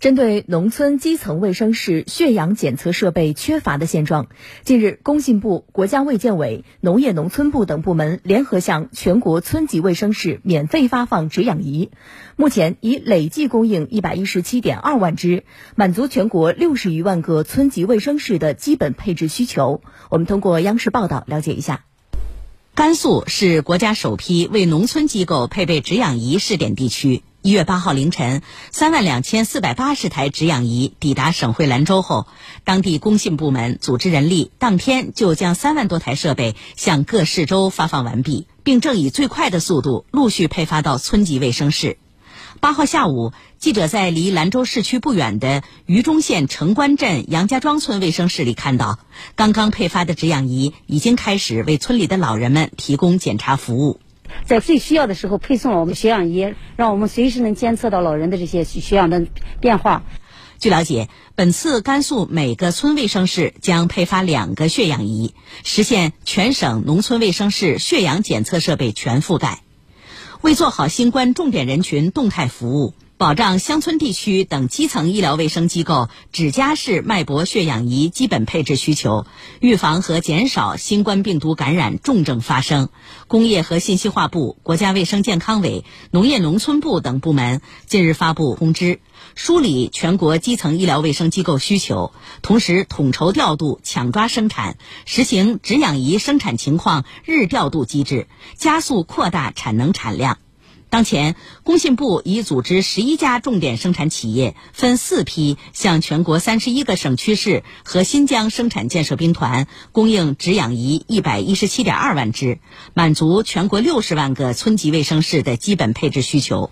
针对农村基层卫生室血氧检测设备缺乏的现状，近日，工信部、国家卫健委、农业农村部等部门联合向全国村级卫生室免费发放止氧仪，目前已累计供应一百一十七点二万只，满足全国六十余万个村级卫生室的基本配置需求。我们通过央视报道了解一下。甘肃是国家首批为农村机构配备止氧仪试点地区。一月八号凌晨，三万两千四百八十台止氧仪抵达省会兰州后，当地工信部门组织人力，当天就将三万多台设备向各市州发放完毕，并正以最快的速度陆续配发到村级卫生室。八号下午，记者在离兰州市区不远的榆中县城关镇杨家庄村卫生室里看到，刚刚配发的止氧仪已经开始为村里的老人们提供检查服务。在最需要的时候配送了我们血氧仪，让我们随时能监测到老人的这些血氧的变化。据了解，本次甘肃每个村卫生室将配发两个血氧仪，实现全省农村卫生室血氧检测设备全覆盖。为做好新冠重点人群动态服务。保障乡村地区等基层医疗卫生机构指甲式脉搏血氧仪基本配置需求，预防和减少新冠病毒感染重症发生，工业和信息化部、国家卫生健康委、农业农村部等部门近日发布通知，梳理全国基层医疗卫生机构需求，同时统筹调度、抢抓生产，实行止氧仪生产情况日调度机制，加速扩大产能产量。当前，工信部已组织十一家重点生产企业，分四批向全国三十一个省区市和新疆生产建设兵团供应止氧仪一百一十七点二万只，满足全国六十万个村级卫生室的基本配置需求。